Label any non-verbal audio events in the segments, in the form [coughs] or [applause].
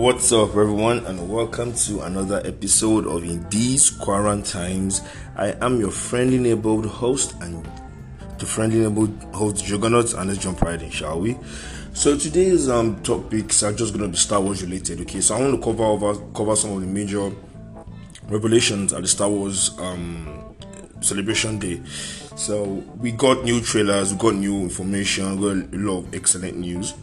What's up, everyone, and welcome to another episode of In These Quarantines. I am your friendly neighborhood host and the friendly neighborhood host Juggernauts, and let's jump right in, shall we? So today's um topics are just going to be Star Wars related. Okay, so I want to cover over cover some of the major revelations at the Star Wars um celebration day. So we got new trailers, we got new information, we got a lot of excellent news.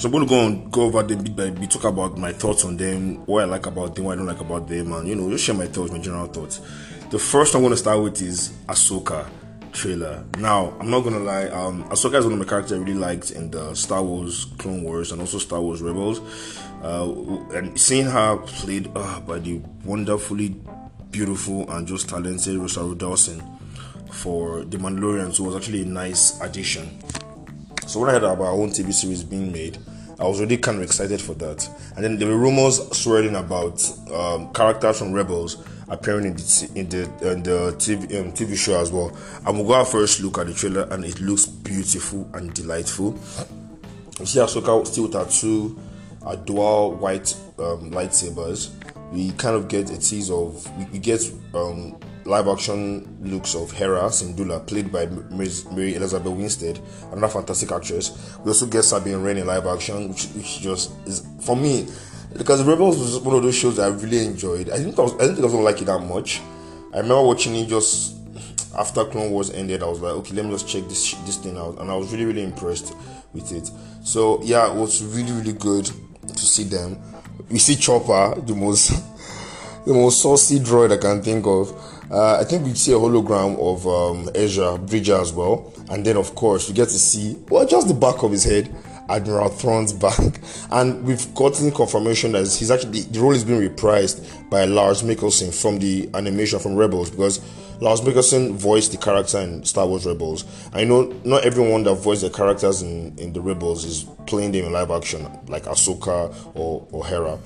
So I'm going to go and go over them bit by bit, talk about my thoughts on them, what I like about them, what I don't like about them, and you know, just share my thoughts, my general thoughts. The first I'm going to start with is Ahsoka trailer. Now, I'm not gonna lie, um, Ahsoka is one of my characters I really liked in the Star Wars Clone Wars and also Star Wars Rebels. Uh, and seeing her played uh, by the wonderfully beautiful and just talented Rosario Dawson for The Mandalorian, so was actually a nice addition. So when I heard about our own TV series being made, I was already kind of excited for that. And then there were rumors swirling about um, characters from Rebels appearing in the in the, in the TV, um, TV show as well. And we'll go first look at the trailer, and it looks beautiful and delightful. You see Ahsoka still with her two uh, dual white um, lightsabers. We kind of get a tease of we, we get um, live action looks of Hera Syndulla, played by Mary Elizabeth Winstead, another fantastic actress. We also get Sabine Wren in live action, which, which just is for me because Rebels was one of those shows that I really enjoyed. I think I, was, I didn't think I was like it that much. I remember watching it just after Clone Wars ended. I was like, okay, let me just check this this thing out, and I was really really impressed with it. So yeah, it was really really good to see them. We see Chopper, the most [laughs] the most saucy droid I can think of. Uh, I think we see a hologram of um, Ezra Bridger as well, and then of course we get to see well just the back of his head. Admiral Thrawn's back, [laughs] and we've gotten confirmation that he's actually the role is being reprised by Lars Mikkelsen from the animation from Rebels because Lars Mikkelsen voiced the character in Star Wars Rebels. I know not everyone that voiced the characters in, in the Rebels is playing them in live action, like Ahsoka or, or Hera.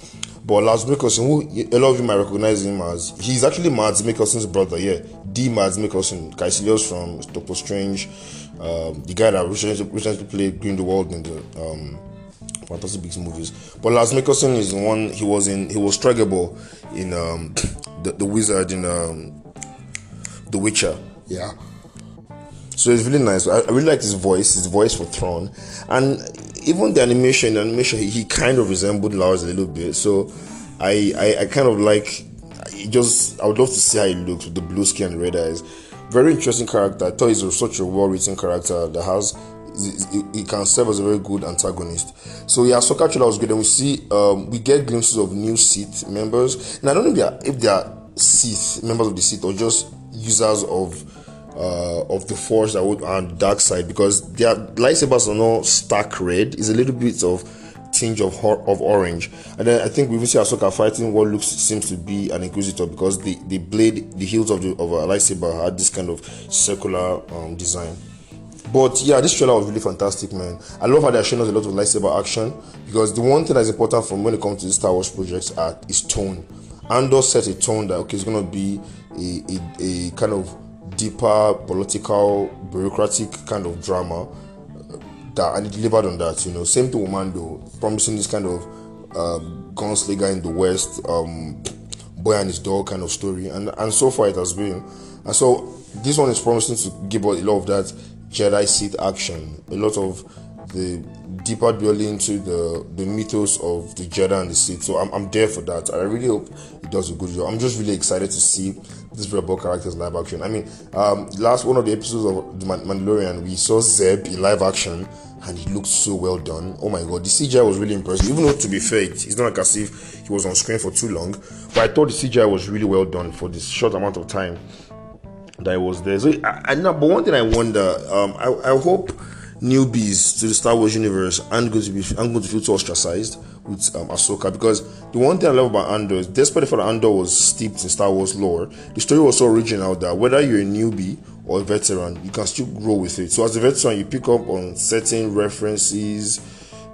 But Lars Mikkelsen, who a lot of you might recognize him as, he's actually Mads Mikkelsen's brother, yeah. D. Mads Mikkelsen, Kaecilius from Doctor Strange, um, the guy that recently, recently played Grindelwald in the um, Fantastic Beasts movies. But Lars Mikkelsen is one, he was in, he was Stregobor in um, [coughs] the, the Wizard in um, The Witcher, yeah. So it's really nice. I, I really like his voice, his voice for Thrawn, and even the animation, the animation, he, he kind of resembled Lars a little bit. So I, I, I kind of like. Just I would love to see how he looks with the blue skin and red eyes. Very interesting character. I thought he's such a well-written character that has he can serve as a very good antagonist. So yeah, Ahsoka trailer was good, and we see um, we get glimpses of new Sith members. And I don't know if they are if they are Sith members of the Sith or just users of uh, of the force that would on dark side because their lightsabers are not stark red. It's a little bit of tinge of of orange. And then I think we will see Ahsoka fighting what looks seems to be an Inquisitor because the, the blade, the hills of the of a lightsaber had this kind of circular um, design. But yeah, this trailer was really fantastic, man. I love how they're showing us a lot of lightsaber action because the one thing that's important from when it comes to the Star Wars projects are, is tone. Andor set a tone that okay, it's gonna be a, a, a kind of deeper political bureaucratic kind of drama that and it delivered on that you know same thing with mando promising this kind of um, gunslinger in the west um, boy and his dog kind of story and and so far it has been and so this one is promising to give us a lot of that jedi Sith action a lot of the deeper dwelling into the the mythos of the Jedi and the Sith. So I'm, I'm there for that. I really hope it does a good job. I'm just really excited to see this Rebel characters live action. I mean, um, last one of the episodes of the Mandalorian, we saw Zeb in live action, and it looked so well done. Oh my god, the CGI was really impressive. Even though to be fair, it's not like as if he was on screen for too long, but I thought the CGI was really well done for this short amount of time that was there. So I, I know, but one thing I wonder, um, I, I hope newbies to the Star Wars universe aren't going to be aren't going to feel too ostracized with um, Ahsoka because the one thing I love about Andor is despite the fact that Andor was steeped in Star Wars lore, the story was so original that whether you're a newbie or a veteran, you can still grow with it. So as a veteran, you pick up on certain references.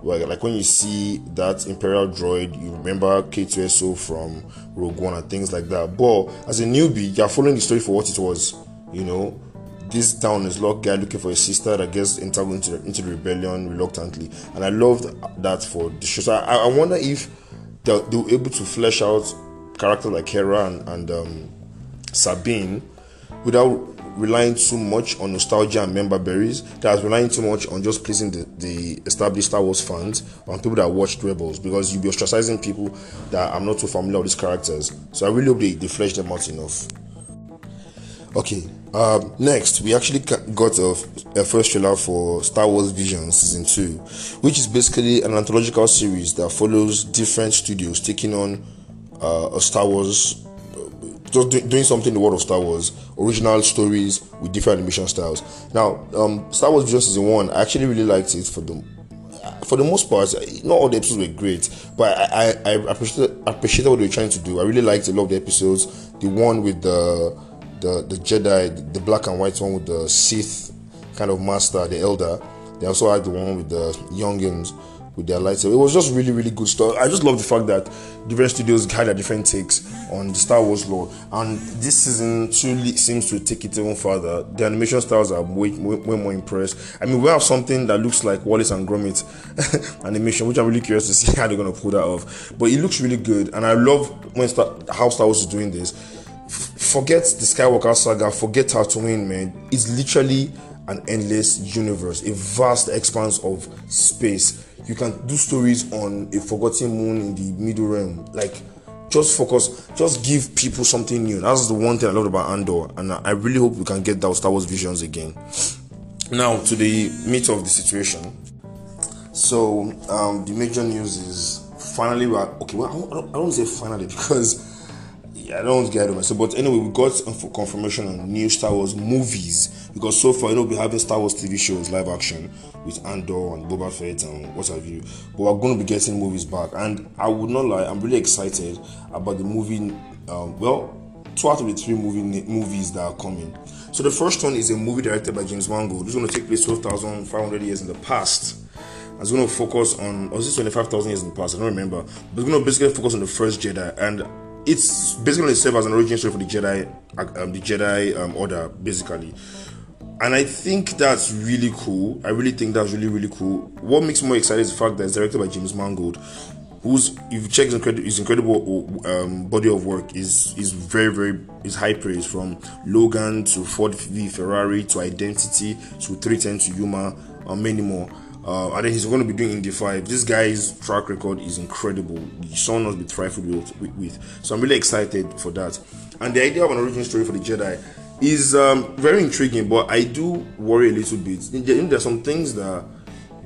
Like, like when you see that Imperial droid, you remember K2SO from Rogue One and things like that. But as a newbie, you're following the story for what it was, you know? This town is locked guy looking for a sister that gets entered into, into the rebellion reluctantly. And i loved that for the show. So I, I wonder if they, they were able to flesh out characters like Hera and, and um, Sabine without relying too much on nostalgia and member berries. that That's relying too much on just pleasing the, the established Star Wars fans and people that watched Rebels because you'll be ostracizing people that I'm not too familiar with these characters. So I really hope they, they flesh them out enough. Okay, um, next we actually got a, a, first trailer for Star Wars Vision Season 2, which is basically an anthological series that follows different studios taking on uh, a Star Wars just do, doing something in the world of Star Wars, original stories with different animation styles. Now, um, Star Wars Vision Season One, I actually really liked it for the for the most part. Not all the episodes were great, but I, I, I appreciated, appreciated what they were trying to do. I really liked a lot of the episodes. The one with the the the Jedi, the black and white one with the Sith kind of master, the Elder. They also had the one with the youngins with their lightsaber. It was just really, really good stuff. I just love the fact that different studios had their different takes on the Star Wars lore, and this season truly seems to take it even further. The animation styles are way, way, way more impressed. I mean, we have something that looks like Wallace and Gromit [laughs] animation, which I'm really curious to see [laughs] how they're gonna pull that off. But it looks really good, and I love when Star, how Star Wars is doing this. forget the Skywalker saga, forget Tatooine, man. It's literally an endless universe, a vast expanse of space you can do stories on a forgotten moon in the middle realm. Like, just focus, just give people something new. That's the one thing I love about Andor, and I really hope we can get those Star Wars visions again. Now to the meat of the situation. So um, the major news is finally we are okay. Well, I don't, I don't say finally [laughs] because Don't want to get of myself, but anyway, we got confirmation on new Star Wars movies because so far, you know, we're having Star Wars TV shows live action with Andor and Boba Fett and what have you, but we're going to be getting movies back. And I would not lie, I'm really excited about the movie. Um, well, two out of the three movie movies that are coming. So the first one is a movie directed by James Mangold. It's going to take place 12,500 years in the past. It's going to focus on, or is this 25,000 years in the past? I don't remember. But it's going to basically focus on the first Jedi. And it's basically serve as an origin story for the Jedi, um, the Jedi um, Order, basically. And I think that's really cool. I really think that's really really cool. What makes me more excited is the fact that it's directed by James Mangold, who's if you check his incredible, his incredible um, body of work is is very very is high praise from Logan to Ford v Ferrari to Identity to 310 to Yuma and many more. Uh, and then he's going to be doing Indy 5. This guy's track record is incredible. Someone must be trifled with, with, So I'm really excited for that. And the idea of an origin story for the Jedi is um, very intriguing, but I do worry a little bit. There's some things that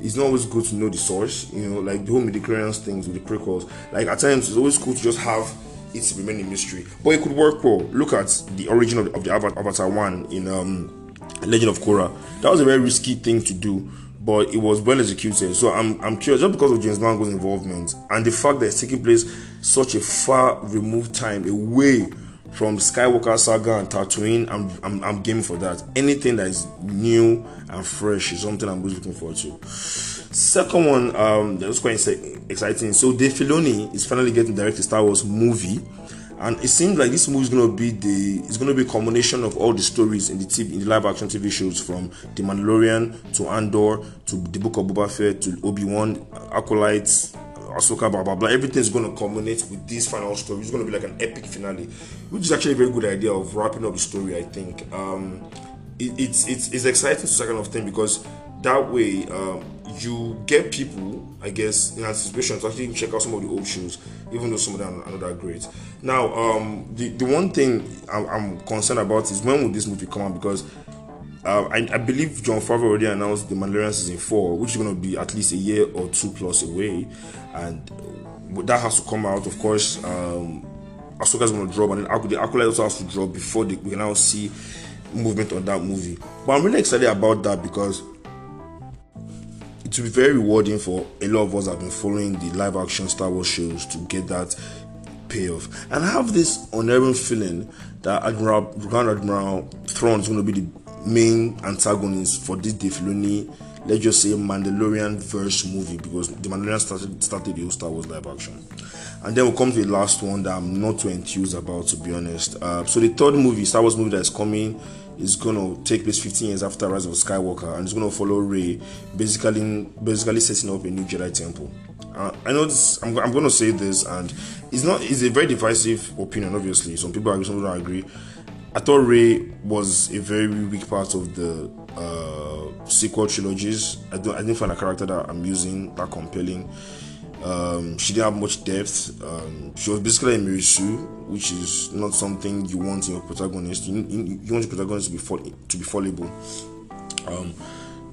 it's not always good to know the source, you know, like the whole midichlorians things with the prequels. Like at times, it's always cool to just have it remain a mystery, but it could work well. Look at the origin of the, of the Avatar one in um, Legend of Korra. That was a very risky thing to do but it was well executed. So I'm, I'm curious, just because of James Mangold's involvement and the fact that it's taking place such a far removed time away from Skywalker saga and Tatooine, I'm, I'm, I'm game for that. Anything that is new and fresh is something I'm really looking forward to. Second one, um, that's quite exciting. So Dave Filoni is finally getting direct Star Wars movie and it seems like this movie is going to be the it's to be a combination of all the stories in the TV, in the live action TV shows from The Mandalorian to Andor to the Book of Boba Fett to Obi Wan, Acolytes, Ahsoka, blah blah blah. Everything's going to culminate with this final story. It's going to be like an epic finale, which is actually a very good idea of wrapping up the story. I think um, it, it's it's it's exciting to second of thing because that way um, you get people, I guess, in anticipation to actually check out some of the old shoes, even though some of them are not that great. Now, um, the the one thing I'm, I'm, concerned about is when will this movie come out because. Uh, I, I, believe Jon Favreau already announced the Mandalorian season four, which is going to be at least a year or two plus away, and that has to come out. Of course, um, Ahsoka's going to drop, and then the Acolyte also has to drop before we can now see movement on that movie. But I'm really excited about that because it will be very rewarding for a lot of us have been following the live action Star Wars shows to get that payoff. And I have this unerring feeling that Admiral Grand Admiral Thrawn is going to be the main antagonist for this Dave Filoni, let's just say Mandalorian verse movie because the Mandalorian started started the whole Star Wars live action. And then we'll come to the last one that I'm not too enthused about, to be honest. Uh, so the third movie, Star Wars movie that is coming is gonna take place 15 years after Rise of Skywalker, and it's gonna follow Rey, basically basically setting up a new Jedi temple. Uh, I know this. I'm, I'm gonna say this, and it's not. It's a very divisive opinion. Obviously, some people agree, some don't agree. I thought Rey was a very weak part of the uh, sequel trilogies. I don't. I didn't find a character that I'm using that compelling. Um, she didn't have much depth. Um, she was basically a Mary Sue, which is not something you want in your protagonist. You, you, you want your protagonist to be fall, to be fallible. Um,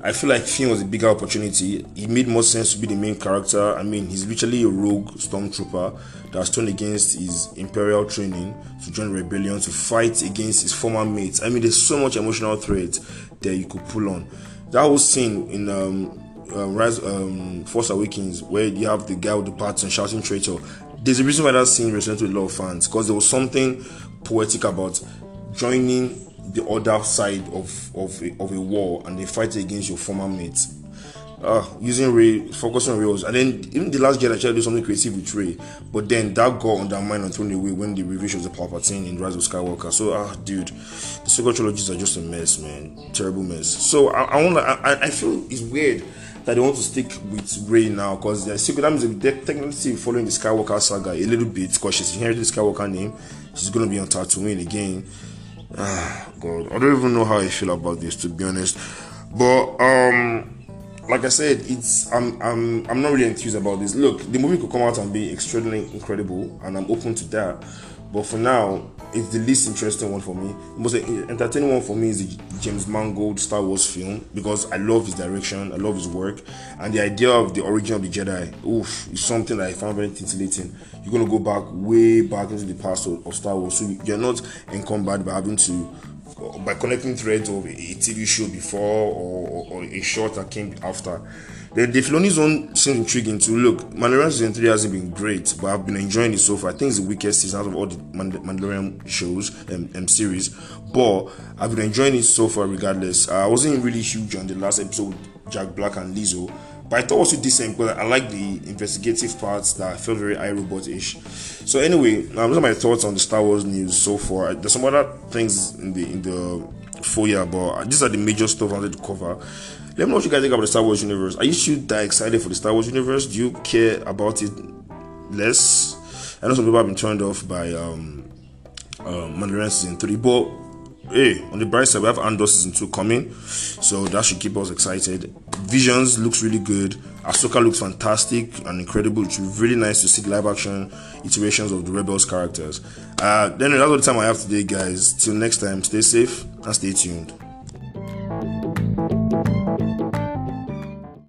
I feel like Finn was a bigger opportunity. It made more sense to be the main character. I mean, he's literally a rogue stormtrooper that's turned against his imperial training to join rebellion to fight against his former mates. I mean, there's so much emotional thread that you could pull on. That whole scene in um, uh, Rise, um, Force Awakens where you have the guy with the bats and shouting traitor. There's a reason why that scene resonated with a lot of fans because there was something poetic about joining the other side of of a, of a war and they fight against your former mates. Uh, using Rey, focusing on Rey, and then even the last Jedi tried to do something creative with Rey, but then that got undermined and thrown away when the reveal of the Palpatine in Rise of Skywalker. So, ah, dude, the sequel trilogies are just a mess, man, terrible mess. So, I, I want, I, I feel it's weird that they want to stick with Rey now because the sequel that means they're technically following the Skywalker saga a little bit because she's inherited the Skywalker name. She's gonna be on Tatooine again. Ah, God, I don't even know how I feel about this to be honest. But um, like I said, it's I'm I'm I'm not really enthused about this. Look, the movie could come out and be extraordinarily incredible, and I'm open to that. But for now, it's the least interesting one for me. The most entertaining one for me is the James Mangold Star Wars film because I love his direction, I love his work, and the idea of the origin of the Jedi, oof, is something that I found very titillating. You're gonna go back way back into the past of, of Star Wars, so you're not encumbered by having to by connecting threads of a TV show before or, or, a short that came after. The, the Filoni Zone seems intriguing too. Look, Mandalorian season 3 hasn't been great, but I've been enjoying it so far. I think it's the weakest season out of all the Mandalorian shows and, and series, but I've been enjoying it so far regardless. I wasn't really huge on the last episode Jack Black and Lizzo, but I thought was decent because I like the investigative parts that felt very iRobot-ish. So anyway, um, those are my thoughts on the Star Wars news so far. There's some other things in the in the foyer, but these are the major stuff I wanted to cover. Let me know what you guys think about the Star Wars universe. Are you still that excited for the Star Wars universe? Do you care about it less? I know some people have been turned off by um, um Mandalorian season three, but hey, on the bright side, we have Andor season 2 coming, so that should keep us excited. Visions looks really good. Ahsoka looks fantastic and incredible. It's really nice to see live action iterations of the Rebels characters. Uh, then that's all the time I have today, guys. Till next time, stay safe and stay tuned.